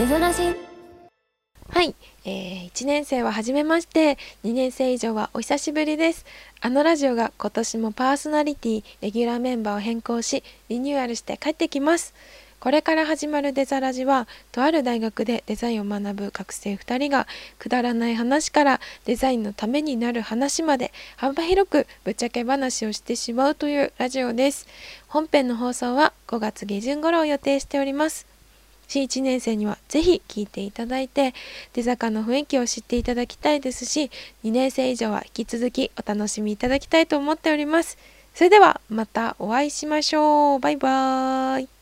デザラジはい、えー、1年生は初めまして。2年生以上はお久しぶりです。あのラジオが今年もパーソナリティレギュラーメンバーを変更しリニューアルして帰ってきます。これから始まるデザラジはとある大学でデザインを学ぶ学生2人がくだらない話からデザインのためになる話まで幅広くぶっちゃけ話をしてしまうというラジオです。本編の放送は5月下旬頃を予定しております。新1年生には是非聴いていただいて出坂の雰囲気を知っていただきたいですし2年生以上は引き続きお楽しみいただきたいと思っております。それではまたお会いしましょう。バイバーイ。